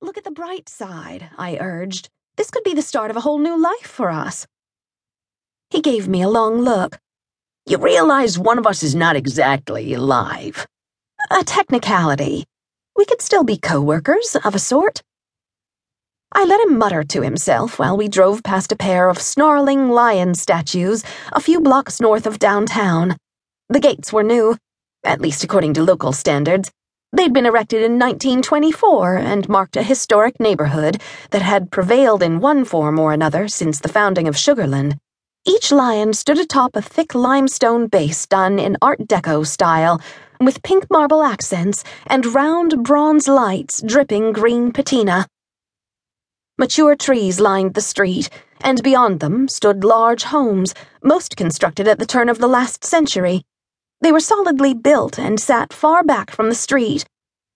Look at the bright side, I urged. This could be the start of a whole new life for us. He gave me a long look. You realize one of us is not exactly alive. A technicality. We could still be co workers, of a sort. I let him mutter to himself while we drove past a pair of snarling lion statues a few blocks north of downtown. The gates were new, at least according to local standards. They'd been erected in 1924 and marked a historic neighborhood that had prevailed in one form or another since the founding of Sugarland. Each lion stood atop a thick limestone base done in Art Deco style, with pink marble accents and round bronze lights dripping green patina. Mature trees lined the street, and beyond them stood large homes, most constructed at the turn of the last century. They were solidly built and sat far back from the street,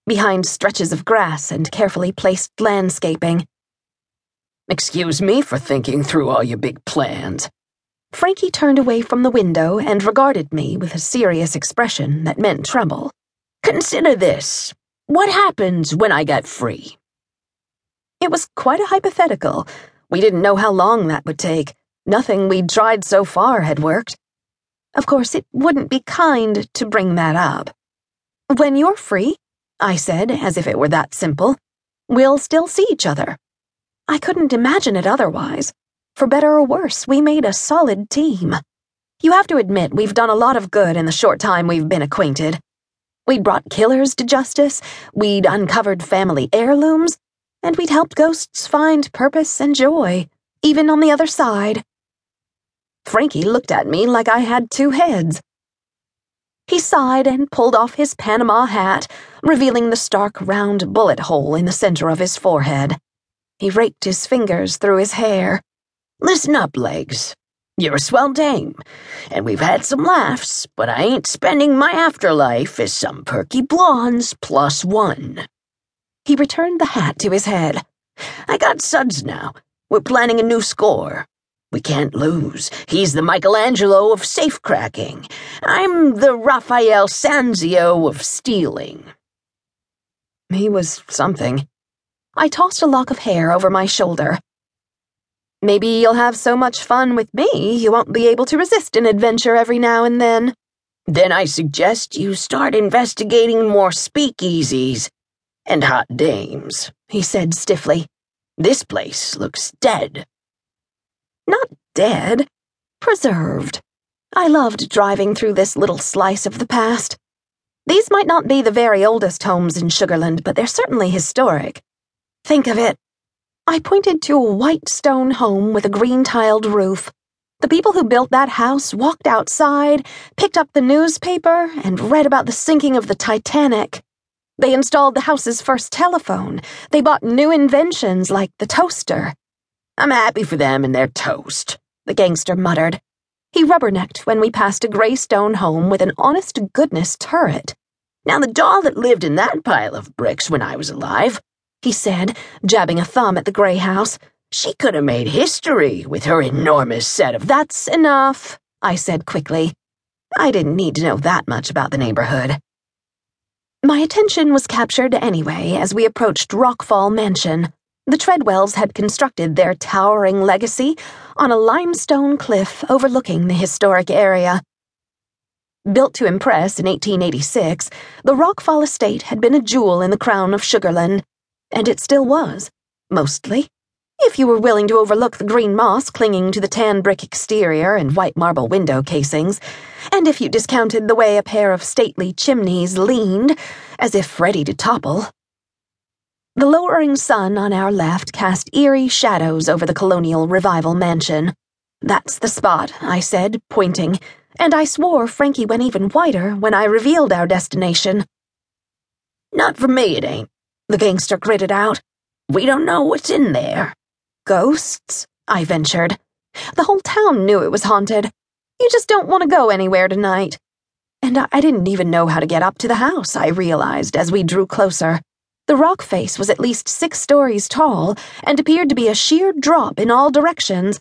behind stretches of grass and carefully placed landscaping. Excuse me for thinking through all your big plans. Frankie turned away from the window and regarded me with a serious expression that meant trouble. Consider this. What happens when I get free? It was quite a hypothetical. We didn't know how long that would take. Nothing we'd tried so far had worked. Of course, it wouldn't be kind to bring that up. When you're free, I said, as if it were that simple, we'll still see each other. I couldn't imagine it otherwise. For better or worse, we made a solid team. You have to admit, we've done a lot of good in the short time we've been acquainted. We'd brought killers to justice, we'd uncovered family heirlooms, and we'd helped ghosts find purpose and joy, even on the other side. Frankie looked at me like I had two heads. He sighed and pulled off his Panama hat, revealing the stark round bullet hole in the center of his forehead. He raked his fingers through his hair. Listen up, Legs. You're a swell dame, and we've had some laughs, but I ain't spending my afterlife as some perky blondes plus one. He returned the hat to his head. I got suds now. We're planning a new score. We can't lose. He's the Michelangelo of safecracking. I'm the Raphael Sanzio of stealing. He was something. I tossed a lock of hair over my shoulder. Maybe you'll have so much fun with me you won't be able to resist an adventure every now and then. Then I suggest you start investigating more speakeasies and hot dames, he said stiffly. This place looks dead. Not dead, preserved. I loved driving through this little slice of the past. These might not be the very oldest homes in Sugarland, but they're certainly historic. Think of it. I pointed to a white stone home with a green tiled roof. The people who built that house walked outside, picked up the newspaper, and read about the sinking of the Titanic. They installed the house's first telephone. They bought new inventions like the toaster. I'm happy for them and their toast, the gangster muttered. He rubbernecked when we passed a gray stone home with an honest goodness turret. Now, the doll that lived in that pile of bricks when I was alive, he said, jabbing a thumb at the gray house, she could have made history with her enormous set of. That's enough, I said quickly. I didn't need to know that much about the neighborhood. My attention was captured anyway as we approached Rockfall Mansion. The Treadwells had constructed their towering legacy on a limestone cliff overlooking the historic area. Built to impress in 1886, the Rockfall estate had been a jewel in the crown of Sugarland, and it still was, mostly. If you were willing to overlook the green moss clinging to the tan brick exterior and white marble window casings, and if you discounted the way a pair of stately chimneys leaned, as if ready to topple. The lowering sun on our left cast eerie shadows over the colonial revival mansion. That's the spot, I said, pointing, and I swore Frankie went even whiter when I revealed our destination. Not for me, it ain't, the gangster gritted out. We don't know what's in there. Ghosts? I ventured. The whole town knew it was haunted. You just don't want to go anywhere tonight. And I didn't even know how to get up to the house, I realized as we drew closer. The rock face was at least six stories tall and appeared to be a sheer drop in all directions.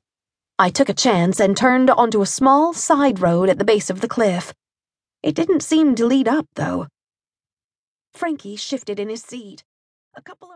I took a chance and turned onto a small side road at the base of the cliff. It didn't seem to lead up, though. Frankie shifted in his seat. A couple of